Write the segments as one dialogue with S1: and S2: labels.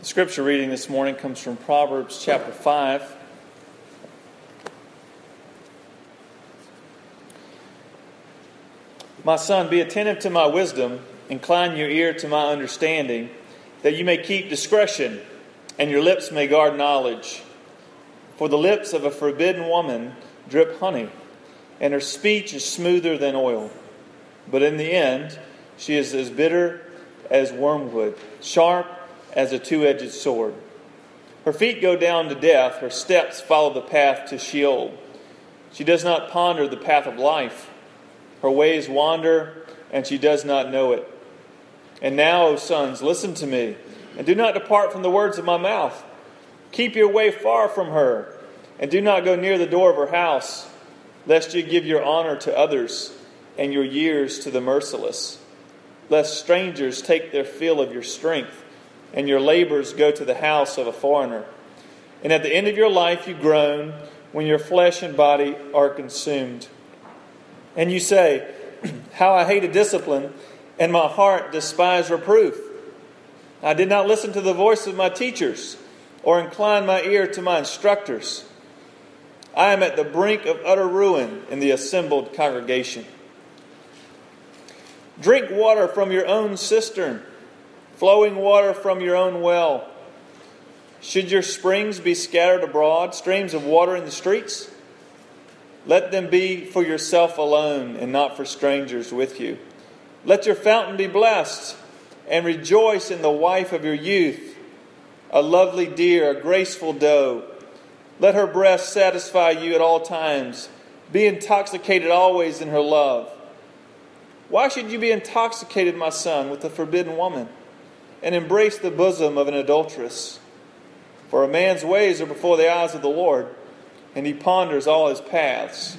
S1: The scripture reading this morning comes from Proverbs chapter 5. My son, be attentive to my wisdom, incline your ear to my understanding, that you may keep discretion, and your lips may guard knowledge. For the lips of a forbidden woman drip honey, and her speech is smoother than oil. But in the end, she is as bitter as wormwood, sharp as a two edged sword. Her feet go down to death, her steps follow the path to Sheol. She does not ponder the path of life. Her ways wander, and she does not know it. And now, O sons, listen to me, and do not depart from the words of my mouth. Keep your way far from her, and do not go near the door of her house, lest you give your honor to others and your years to the merciless, lest strangers take their fill of your strength and your labors go to the house of a foreigner. And at the end of your life you groan when your flesh and body are consumed. And you say, How I hated discipline, and my heart despised reproof. I did not listen to the voice of my teachers, or incline my ear to my instructors. I am at the brink of utter ruin in the assembled congregation. Drink water from your own cistern flowing water from your own well. Should your springs be scattered abroad, streams of water in the streets? Let them be for yourself alone and not for strangers with you. Let your fountain be blessed and rejoice in the wife of your youth, a lovely deer, a graceful doe. Let her breast satisfy you at all times. Be intoxicated always in her love. Why should you be intoxicated, my son, with a forbidden woman? And embrace the bosom of an adulteress. For a man's ways are before the eyes of the Lord, and he ponders all his paths.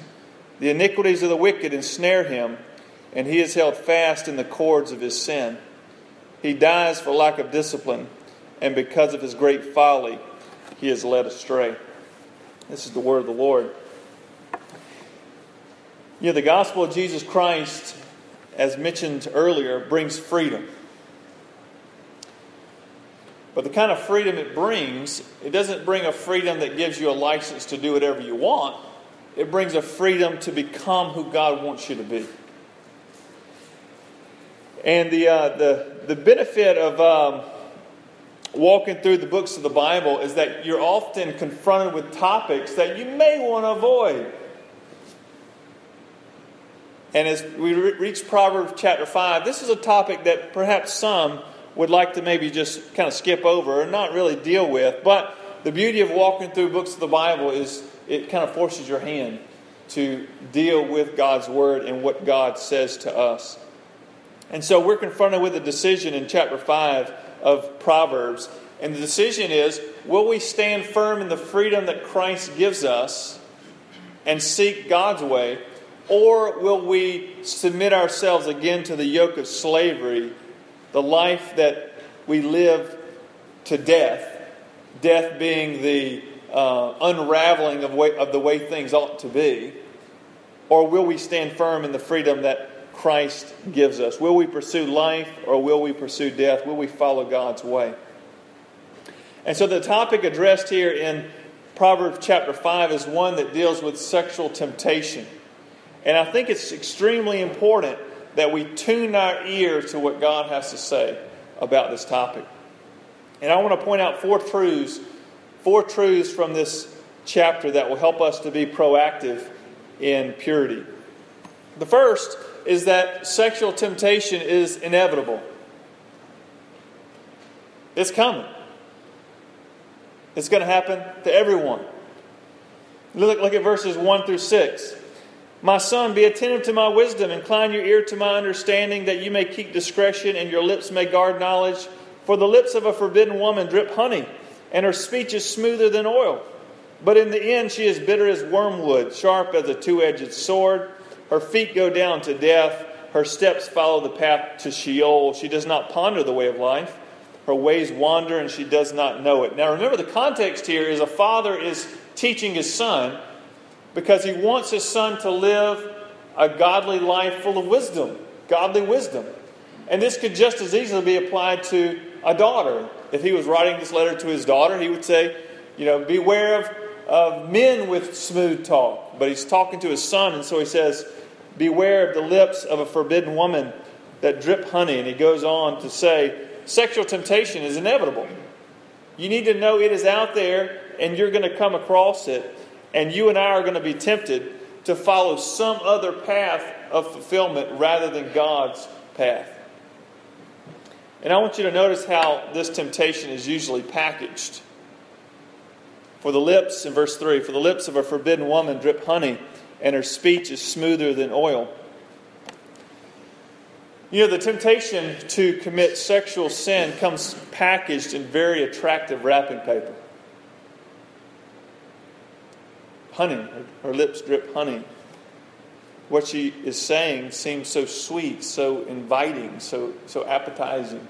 S1: The iniquities of the wicked ensnare him, and he is held fast in the cords of his sin. He dies for lack of discipline, and because of his great folly, he is led astray. This is the word of the Lord. You know, the gospel of Jesus Christ, as mentioned earlier, brings freedom. But the kind of freedom it brings, it doesn't bring a freedom that gives you a license to do whatever you want. It brings a freedom to become who God wants you to be. And the, uh, the, the benefit of um, walking through the books of the Bible is that you're often confronted with topics that you may want to avoid. And as we re- reach Proverbs chapter 5, this is a topic that perhaps some would like to maybe just kind of skip over and not really deal with. But the beauty of walking through books of the Bible is it kind of forces your hand to deal with God's Word and what God says to us. And so we're confronted with a decision in chapter 5 of Proverbs. And the decision is will we stand firm in the freedom that Christ gives us and seek God's way? Or will we submit ourselves again to the yoke of slavery the life that we live to death, death being the uh, unraveling of, way, of the way things ought to be, or will we stand firm in the freedom that Christ gives us? Will we pursue life or will we pursue death? Will we follow God's way? And so the topic addressed here in Proverbs chapter 5 is one that deals with sexual temptation. And I think it's extremely important that we tune our ears to what God has to say about this topic. And I want to point out four truths, four truths from this chapter that will help us to be proactive in purity. The first is that sexual temptation is inevitable. It's coming. It's going to happen to everyone. Look, look at verses 1 through 6. My son, be attentive to my wisdom, incline your ear to my understanding, that you may keep discretion and your lips may guard knowledge. For the lips of a forbidden woman drip honey, and her speech is smoother than oil. But in the end, she is bitter as wormwood, sharp as a two edged sword. Her feet go down to death, her steps follow the path to Sheol. She does not ponder the way of life. Her ways wander, and she does not know it. Now, remember, the context here is a father is teaching his son because he wants his son to live a godly life full of wisdom, godly wisdom. And this could just as easily be applied to a daughter. if he was writing this letter to his daughter, he would say, you know, beware of, of men with smooth talk. But he's talking to his son, and so he says, beware of the lips of a forbidden woman that drip honey. And he goes on to say, sexual temptation is inevitable. You need to know it is out there, and you're going to come across it, and you and I are going to be tempted to follow some other path of fulfillment rather than God's path. And I want you to notice how this temptation is usually packaged. For the lips, in verse 3, for the lips of a forbidden woman drip honey, and her speech is smoother than oil. You know, the temptation to commit sexual sin comes packaged in very attractive wrapping paper. Honey, her lips drip honey. What she is saying seems so sweet, so inviting, so, so appetizing.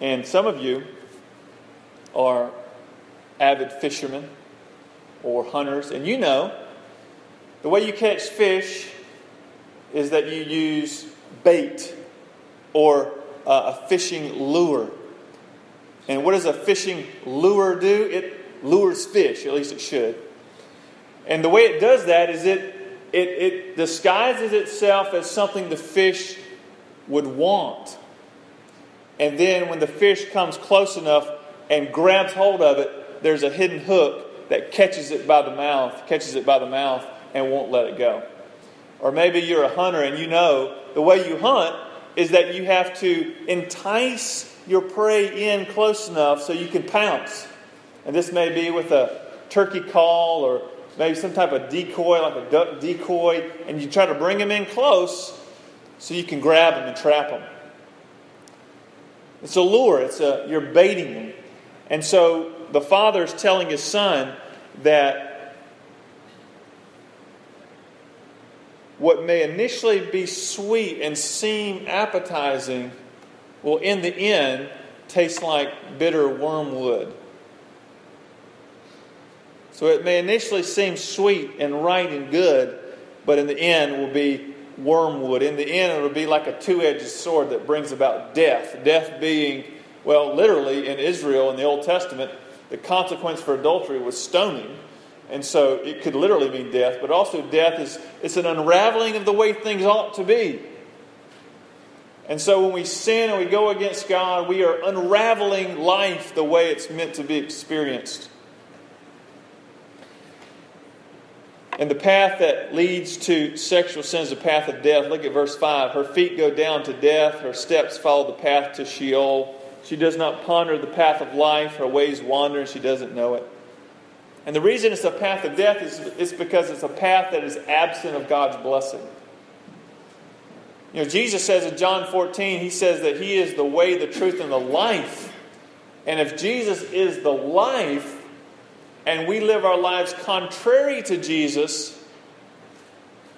S1: And some of you are avid fishermen or hunters, and you know the way you catch fish is that you use bait or uh, a fishing lure. And what does a fishing lure do? It lures fish, at least it should. And the way it does that is it, it, it disguises itself as something the fish would want. And then when the fish comes close enough and grabs hold of it, there's a hidden hook that catches it by the mouth, catches it by the mouth, and won't let it go. Or maybe you're a hunter and you know the way you hunt is that you have to entice your prey in close enough so you can pounce. And this may be with a turkey call or maybe some type of decoy, like a duck decoy, and you try to bring them in close so you can grab them and trap them. It's a lure, it's a, you're baiting them. And so the father is telling his son that what may initially be sweet and seem appetizing will, in the end, taste like bitter wormwood. So it may initially seem sweet and right and good, but in the end will be wormwood. In the end, it'll be like a two edged sword that brings about death. Death being, well, literally in Israel in the Old Testament, the consequence for adultery was stoning. And so it could literally mean death, but also death is it's an unraveling of the way things ought to be. And so when we sin and we go against God, we are unraveling life the way it's meant to be experienced. And the path that leads to sexual sin is a path of death. Look at verse 5. Her feet go down to death, her steps follow the path to Sheol. She does not ponder the path of life, her ways wander, and she doesn't know it. And the reason it's a path of death is, is because it's a path that is absent of God's blessing. You know, Jesus says in John 14, he says that he is the way, the truth, and the life. And if Jesus is the life, and we live our lives contrary to Jesus,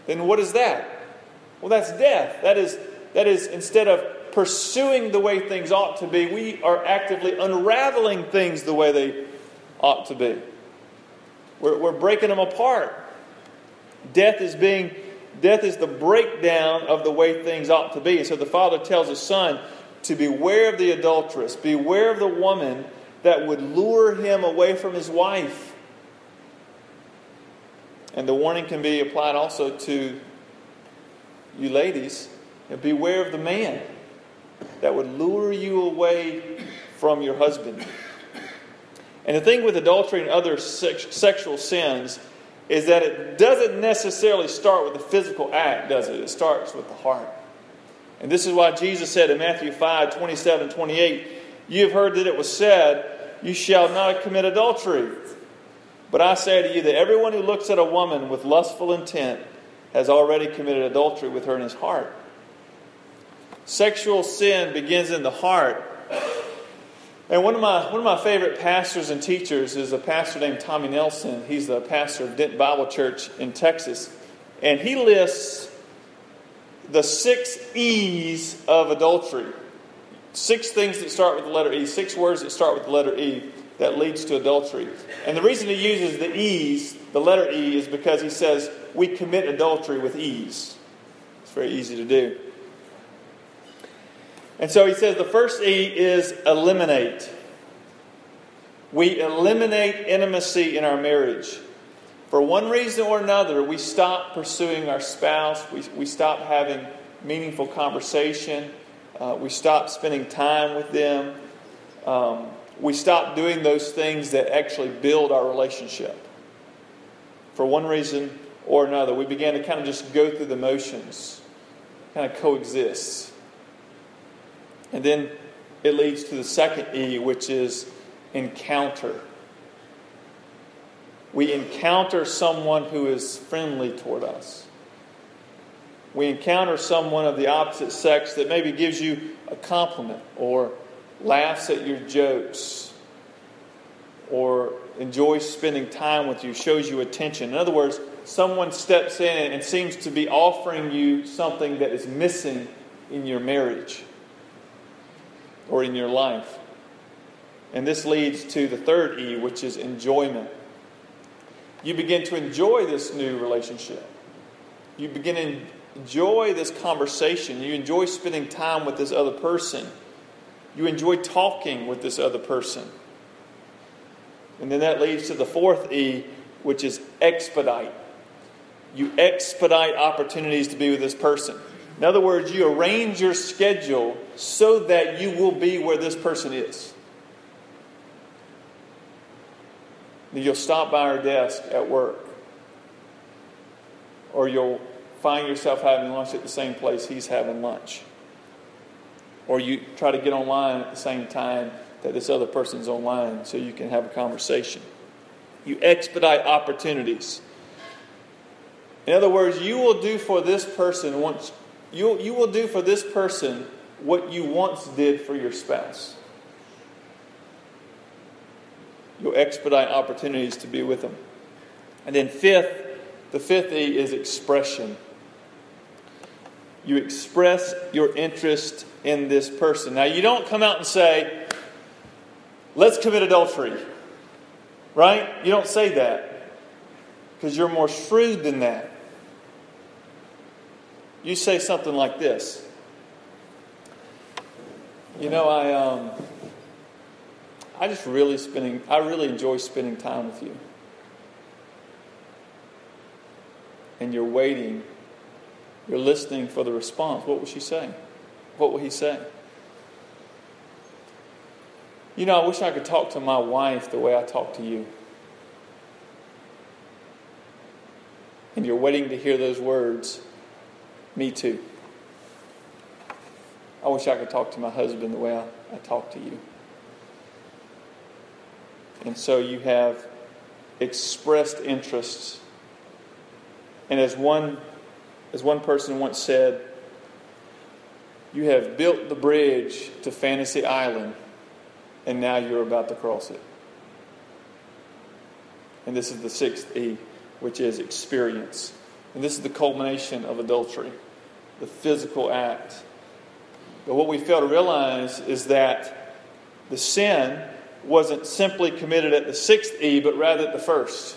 S1: then what is that? Well, that's death. That is, that is instead of pursuing the way things ought to be, we are actively unraveling things the way they ought to be. We're, we're breaking them apart. Death is being death is the breakdown of the way things ought to be. And so the father tells his son to beware of the adulteress, beware of the woman that would lure him away from his wife. And the warning can be applied also to you ladies. Beware of the man that would lure you away from your husband. And the thing with adultery and other sex- sexual sins is that it doesn't necessarily start with the physical act, does it? It starts with the heart. And this is why Jesus said in Matthew 5 27, 28, You have heard that it was said, You shall not commit adultery. But I say to you that everyone who looks at a woman with lustful intent has already committed adultery with her in his heart. Sexual sin begins in the heart and one of my one of my favorite pastors and teachers is a pastor named Tommy Nelson. He's the pastor of Denton Bible Church in Texas, and he lists the six E's of adultery. Six things that start with the letter E, six words that start with the letter E that leads to adultery. And the reason he uses the E's, the letter E, is because he says we commit adultery with ease. It's very easy to do. And so he says the first E is eliminate. We eliminate intimacy in our marriage. For one reason or another, we stop pursuing our spouse, we, we stop having meaningful conversation, uh, we stop spending time with them, um, we stop doing those things that actually build our relationship. For one reason or another, we begin to kind of just go through the motions, kind of coexist. And then it leads to the second E, which is encounter. We encounter someone who is friendly toward us. We encounter someone of the opposite sex that maybe gives you a compliment or laughs at your jokes or enjoys spending time with you, shows you attention. In other words, someone steps in and seems to be offering you something that is missing in your marriage or in your life. And this leads to the third E, which is enjoyment. You begin to enjoy this new relationship. You begin to enjoy this conversation. You enjoy spending time with this other person. You enjoy talking with this other person. And then that leads to the fourth E, which is expedite. You expedite opportunities to be with this person. In other words, you arrange your schedule so that you will be where this person is. You'll stop by her desk at work, or you'll find yourself having lunch at the same place he's having lunch, or you try to get online at the same time that this other person's online so you can have a conversation. You expedite opportunities. In other words, you will do for this person once you, you will do for this person what you once did for your spouse. You'll expedite opportunities to be with them. And then, fifth, the fifth E is expression. You express your interest in this person. Now, you don't come out and say, let's commit adultery, right? You don't say that because you're more shrewd than that you say something like this You know, I, um, I just really spending, I really enjoy spending time with you. And you're waiting, you're listening for the response. What was she say? What will he say? You know, I wish I could talk to my wife the way I talk to you. And you're waiting to hear those words. Me too. I wish I could talk to my husband the way I, I talk to you. And so you have expressed interests. And as one, as one person once said, you have built the bridge to Fantasy Island, and now you're about to cross it. And this is the sixth E, which is experience. And this is the culmination of adultery the physical act. But what we fail to realize is that the sin wasn't simply committed at the sixth E, but rather at the first.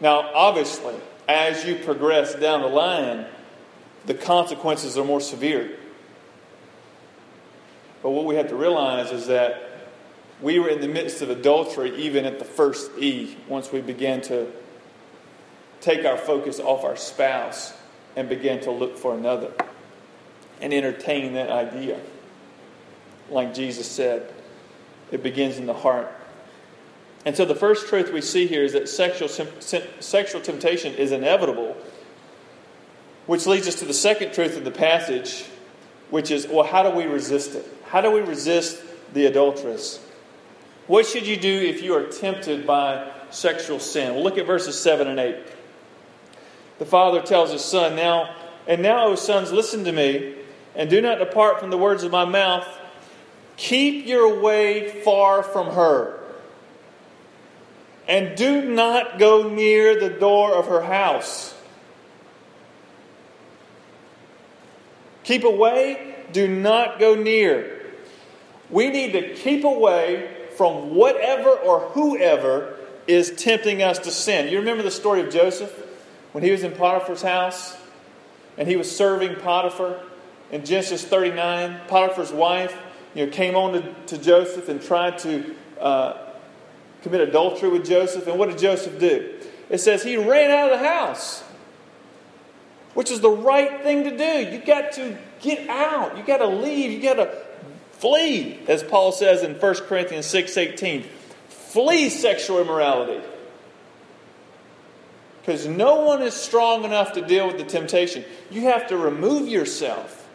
S1: Now, obviously, as you progress down the line, the consequences are more severe. But what we have to realize is that we were in the midst of adultery even at the first E, once we began to take our focus off our spouse and began to look for another and entertain that idea. Like Jesus said, it begins in the heart. And so the first truth we see here is that sexual, sexual temptation is inevitable, which leads us to the second truth of the passage, which is well, how do we resist it? How do we resist the adulteress? What should you do if you are tempted by sexual sin? Well, look at verses 7 and 8 the father tells his son, Now, and now, O sons, listen to me, and do not depart from the words of my mouth. Keep your way far from her, and do not go near the door of her house. Keep away, do not go near. We need to keep away from whatever or whoever is tempting us to sin. You remember the story of Joseph? when he was in Potiphar's house and he was serving Potiphar, in Genesis 39, Potiphar's wife you know, came on to, to Joseph and tried to uh, commit adultery with Joseph. And what did Joseph do? It says he ran out of the house, which is the right thing to do. You got to get out. You got to leave. You got to flee, as Paul says in 1 Corinthians 6:18. Flee sexual immorality. Because no one is strong enough to deal with the temptation. You have to remove yourself.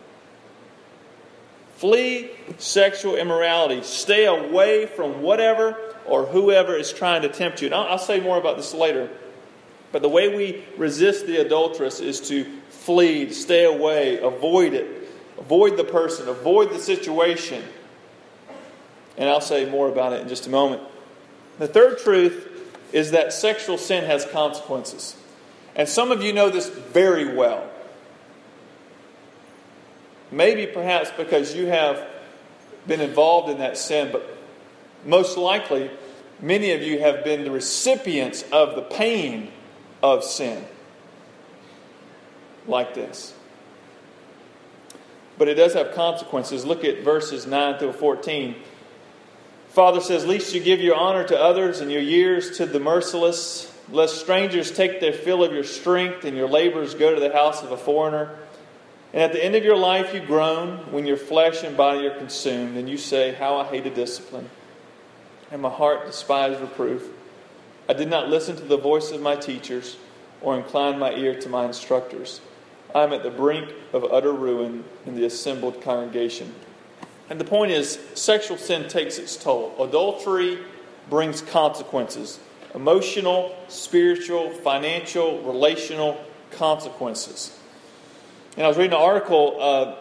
S1: Flee sexual immorality. Stay away from whatever or whoever is trying to tempt you. And I'll, I'll say more about this later. But the way we resist the adulteress is to flee, stay away, avoid it, avoid the person, avoid the situation. And I'll say more about it in just a moment. The third truth is that sexual sin has consequences. And some of you know this very well. Maybe perhaps because you have been involved in that sin, but most likely, many of you have been the recipients of the pain of sin. Like this. But it does have consequences. Look at verses 9 through 14. Father says, Least you give your honor to others and your years to the merciless, lest strangers take their fill of your strength and your labors go to the house of a foreigner. And at the end of your life, you groan when your flesh and body are consumed, and you say, How I hated discipline and my heart despised reproof. I did not listen to the voice of my teachers or incline my ear to my instructors. I am at the brink of utter ruin in the assembled congregation. And the point is, sexual sin takes its toll. Adultery brings consequences emotional, spiritual, financial, relational consequences. And I was reading an article uh,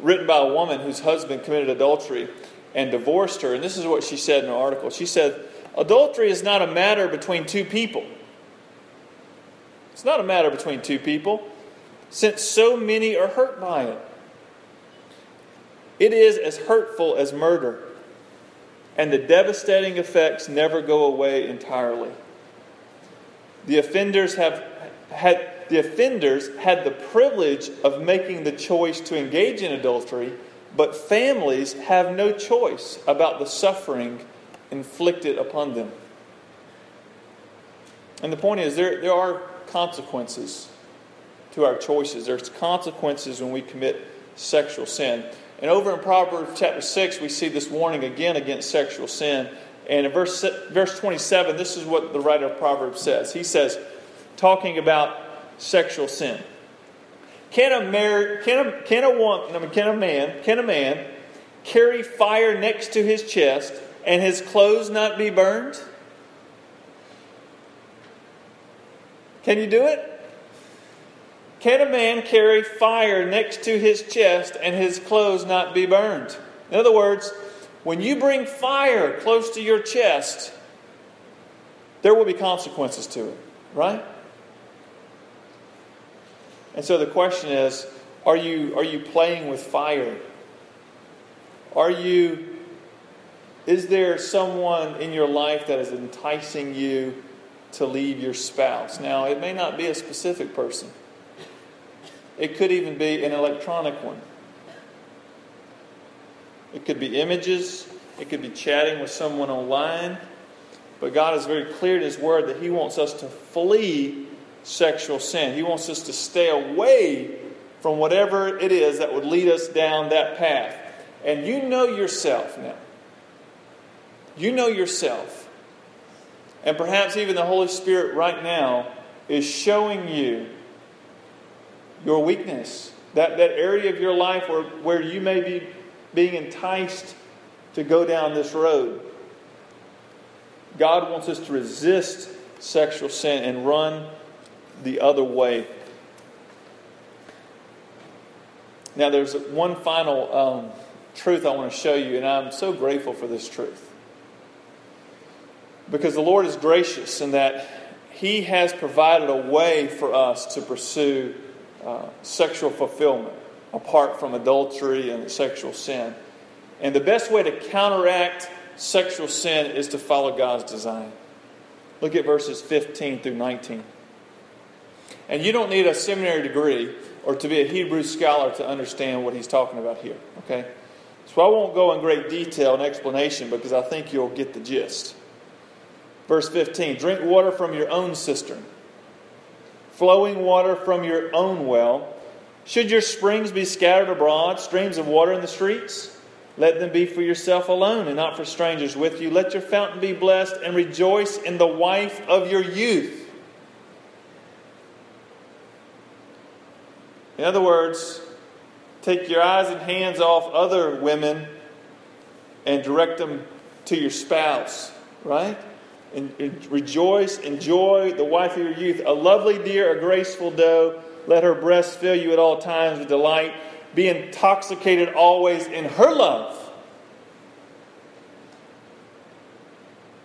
S1: written by a woman whose husband committed adultery and divorced her. And this is what she said in the article. She said, Adultery is not a matter between two people. It's not a matter between two people, since so many are hurt by it. It is as hurtful as murder, and the devastating effects never go away entirely. The offenders have had the offenders had the privilege of making the choice to engage in adultery but families have no choice about the suffering inflicted upon them. And the point is, there, there are consequences to our choices. There's consequences when we commit sexual sin. And over in Proverbs chapter 6, we see this warning again against sexual sin. And in verse, verse 27, this is what the writer of Proverbs says. He says, talking about sexual sin. Can a, mar- can a, can a, woman, can a man, can a man carry fire next to his chest and his clothes not be burned? Can you do it? Can a man carry fire next to his chest and his clothes not be burned? In other words, when you bring fire close to your chest, there will be consequences to it, right? And so the question is are you, are you playing with fire? Are you, is there someone in your life that is enticing you to leave your spouse? Now, it may not be a specific person, it could even be an electronic one. It could be images, it could be chatting with someone online. But God is very clear in His Word that He wants us to flee sexual sin. He wants us to stay away from whatever it is that would lead us down that path. And you know yourself now. You know yourself. And perhaps even the Holy Spirit right now is showing you your weakness. That, that area of your life where, where you may be being enticed to go down this road. God wants us to resist sexual sin and run the other way. Now, there's one final um, truth I want to show you, and I'm so grateful for this truth. Because the Lord is gracious in that He has provided a way for us to pursue uh, sexual fulfillment apart from adultery and sexual sin. And the best way to counteract sexual sin is to follow God's design. Look at verses 15 through 19. And you don't need a seminary degree or to be a Hebrew scholar to understand what he's talking about here. Okay? So I won't go in great detail and explanation because I think you'll get the gist. Verse 15 Drink water from your own cistern, flowing water from your own well. Should your springs be scattered abroad, streams of water in the streets? Let them be for yourself alone and not for strangers with you. Let your fountain be blessed and rejoice in the wife of your youth. In other words, take your eyes and hands off other women and direct them to your spouse, right? And, rejoice, enjoy the wife of your youth, a lovely deer, a graceful doe. Let her breast fill you at all times with delight. Be intoxicated always in her love.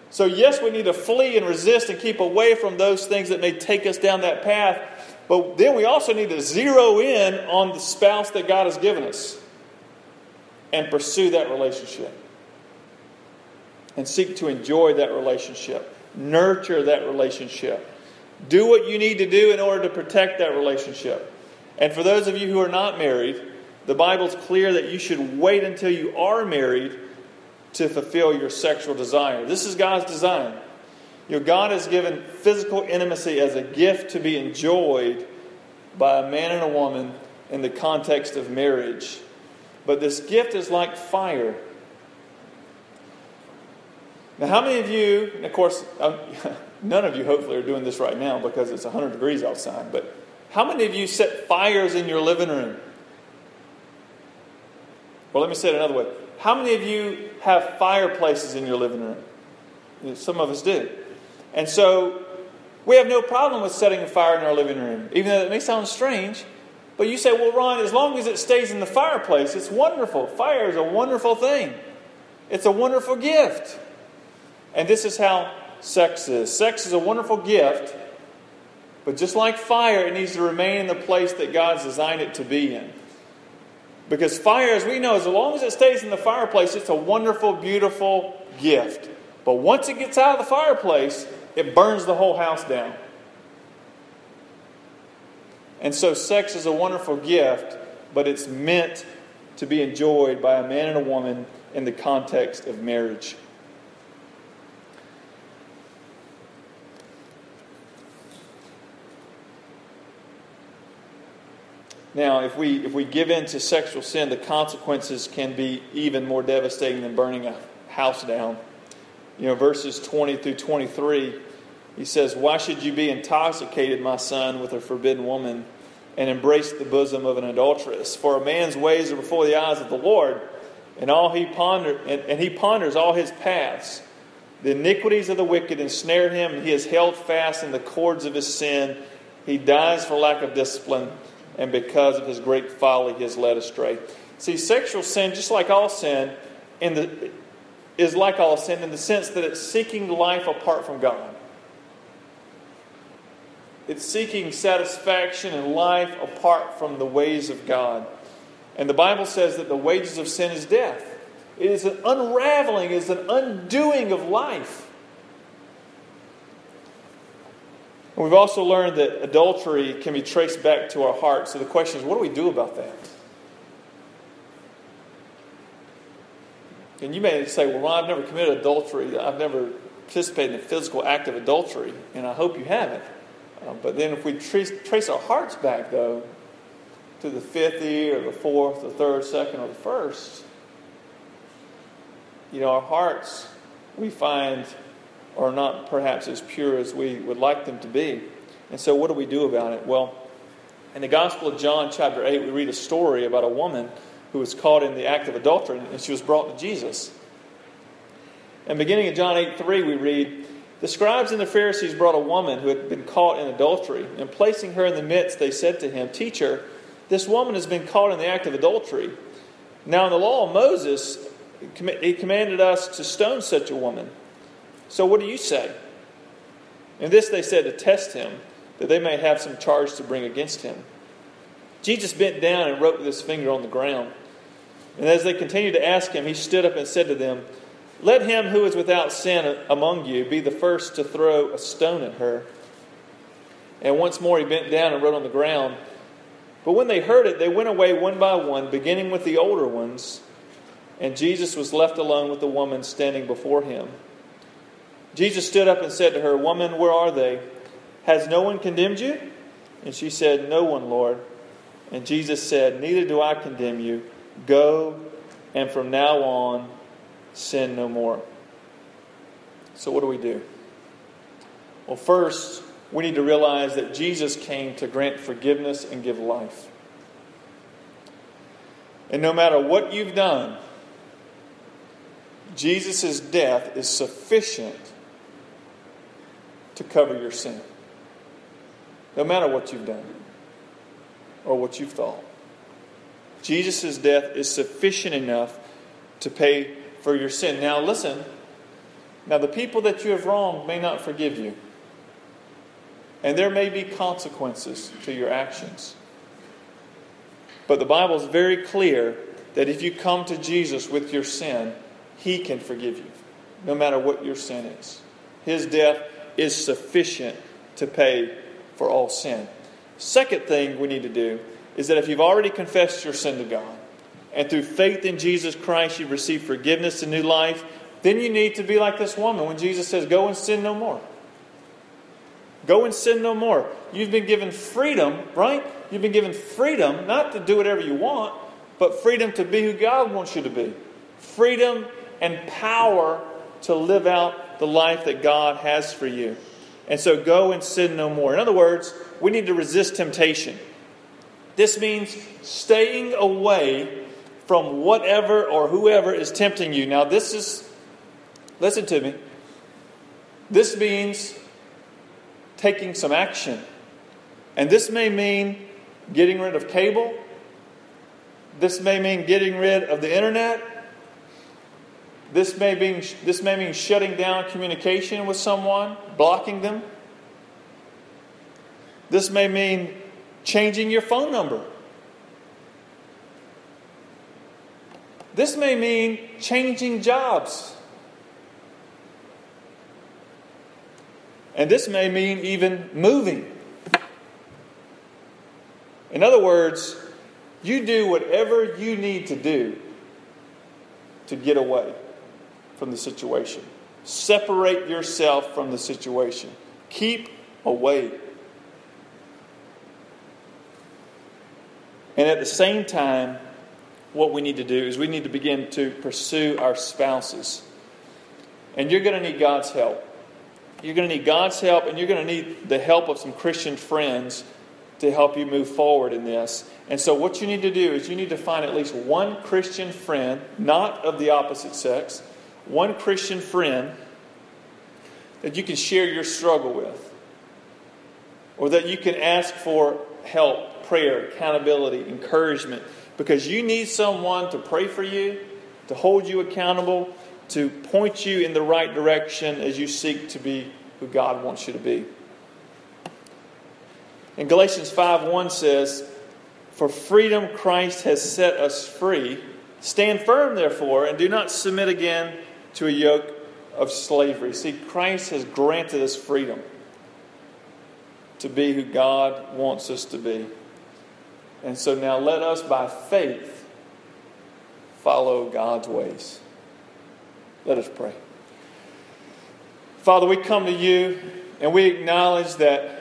S1: So, yes, we need to flee and resist and keep away from those things that may take us down that path. But then we also need to zero in on the spouse that God has given us and pursue that relationship. And seek to enjoy that relationship, nurture that relationship. Do what you need to do in order to protect that relationship. And for those of you who are not married, the Bible's clear that you should wait until you are married to fulfill your sexual desire. This is God's design. You know, God has given physical intimacy as a gift to be enjoyed by a man and a woman in the context of marriage. But this gift is like fire. Now, how many of you, of course, um, none of you hopefully are doing this right now because it's 100 degrees outside, but how many of you set fires in your living room? Well, let me say it another way. How many of you have fireplaces in your living room? Some of us do. And so we have no problem with setting a fire in our living room, even though it may sound strange. But you say, well, Ron, as long as it stays in the fireplace, it's wonderful. Fire is a wonderful thing, it's a wonderful gift. And this is how sex is sex is a wonderful gift, but just like fire, it needs to remain in the place that God's designed it to be in. Because fire, as we know, as long as it stays in the fireplace, it's a wonderful, beautiful gift. But once it gets out of the fireplace, it burns the whole house down. And so, sex is a wonderful gift, but it's meant to be enjoyed by a man and a woman in the context of marriage. Now, if we, if we give in to sexual sin, the consequences can be even more devastating than burning a house down you know, verses 20 through 23, he says, Why should you be intoxicated, my son, with a forbidden woman and embrace the bosom of an adulteress? For a man's ways are before the eyes of the Lord, and all he ponder and, and he ponders all his paths. The iniquities of the wicked ensnare him, and he is held fast in the cords of his sin. He dies for lack of discipline, and because of his great folly, he is led astray. See, sexual sin, just like all sin, in the is like all sin in the sense that it's seeking life apart from God. It's seeking satisfaction in life apart from the ways of God. And the Bible says that the wages of sin is death. It is an unraveling, it is an undoing of life. We've also learned that adultery can be traced back to our heart. So the question is, what do we do about that? And you may say, well, I've never committed adultery. I've never participated in a physical act of adultery. And I hope you haven't. Uh, but then if we trace, trace our hearts back, though, to the fifth year, or the fourth, the third, second, or the first, you know, our hearts, we find, are not perhaps as pure as we would like them to be. And so, what do we do about it? Well, in the Gospel of John, chapter 8, we read a story about a woman who was caught in the act of adultery, and she was brought to Jesus. And beginning in John 8 3, we read, The scribes and the Pharisees brought a woman who had been caught in adultery, and placing her in the midst, they said to him, Teacher, this woman has been caught in the act of adultery. Now, in the law of Moses, he commanded us to stone such a woman. So, what do you say? And this they said to test him, that they may have some charge to bring against him. Jesus bent down and wrote with his finger on the ground. And as they continued to ask him, he stood up and said to them, Let him who is without sin among you be the first to throw a stone at her. And once more he bent down and wrote on the ground. But when they heard it, they went away one by one, beginning with the older ones, and Jesus was left alone with the woman standing before him. Jesus stood up and said to her, Woman, where are they? Has no one condemned you? And she said, No one, Lord. And Jesus said, Neither do I condemn you. Go, and from now on, sin no more. So, what do we do? Well, first, we need to realize that Jesus came to grant forgiveness and give life. And no matter what you've done, Jesus' death is sufficient to cover your sin. No matter what you've done or what you've thought. Jesus' death is sufficient enough to pay for your sin. Now, listen. Now, the people that you have wronged may not forgive you. And there may be consequences to your actions. But the Bible is very clear that if you come to Jesus with your sin, He can forgive you, no matter what your sin is. His death is sufficient to pay for all sin. Second thing we need to do is that if you've already confessed your sin to God, and through faith in Jesus Christ you've received forgiveness and new life, then you need to be like this woman when Jesus says, Go and sin no more. Go and sin no more. You've been given freedom, right? You've been given freedom not to do whatever you want, but freedom to be who God wants you to be. Freedom and power to live out the life that God has for you. And so go and sin no more. In other words, we need to resist temptation. This means staying away from whatever or whoever is tempting you. Now, this is, listen to me, this means taking some action. And this may mean getting rid of cable. This may mean getting rid of the internet. This may, mean, this may mean shutting down communication with someone, blocking them. This may mean changing your phone number. This may mean changing jobs. And this may mean even moving. In other words, you do whatever you need to do to get away from the situation. Separate yourself from the situation. Keep away. And at the same time, what we need to do is we need to begin to pursue our spouses. And you're going to need God's help. You're going to need God's help, and you're going to need the help of some Christian friends to help you move forward in this. And so, what you need to do is you need to find at least one Christian friend, not of the opposite sex, one Christian friend that you can share your struggle with, or that you can ask for help, prayer, accountability, encouragement, because you need someone to pray for you, to hold you accountable, to point you in the right direction as you seek to be who God wants you to be. In Galatians 5 1 says, For freedom Christ has set us free. Stand firm, therefore, and do not submit again to a yoke of slavery. See, Christ has granted us freedom to be who God wants us to be. And so now let us, by faith, follow God's ways. Let us pray. Father, we come to you and we acknowledge that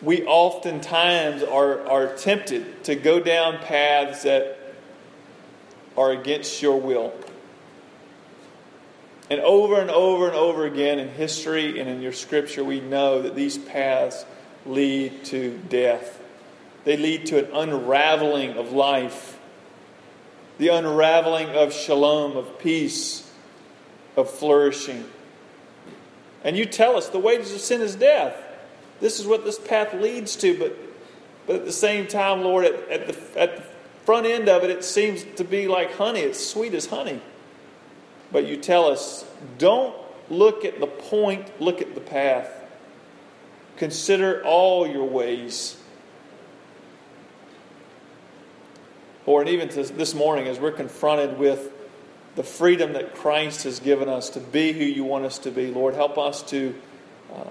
S1: we oftentimes are, are tempted to go down paths that are against your will. And over and over and over again in history and in your scripture, we know that these paths lead to death. They lead to an unraveling of life, the unraveling of shalom, of peace, of flourishing. And you tell us the wages of sin is death. This is what this path leads to, but, but at the same time, Lord, at, at, the, at the front end of it, it seems to be like honey. It's sweet as honey. But you tell us, don't look at the point, look at the path. Consider all your ways. Or even this morning, as we're confronted with the freedom that Christ has given us to be who you want us to be, Lord, help us to uh,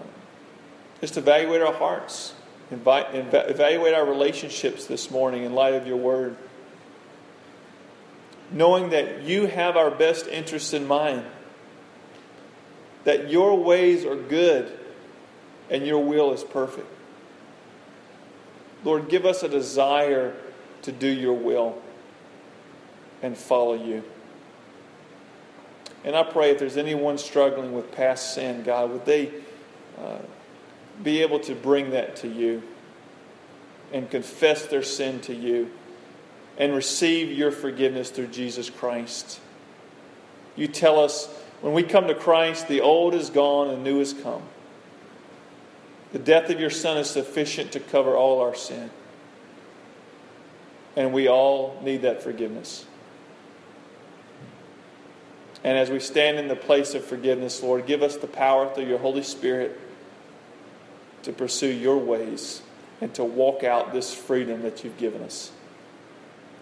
S1: just evaluate our hearts. invite, evaluate our relationships this morning in light of your word. Knowing that you have our best interests in mind, that your ways are good and your will is perfect. Lord, give us a desire to do your will and follow you. And I pray if there's anyone struggling with past sin, God, would they uh, be able to bring that to you and confess their sin to you and receive your forgiveness through Jesus Christ. You tell us when we come to Christ, the old is gone and new has come. The death of your Son is sufficient to cover all our sin. And we all need that forgiveness. And as we stand in the place of forgiveness, Lord, give us the power through your Holy Spirit to pursue your ways and to walk out this freedom that you've given us.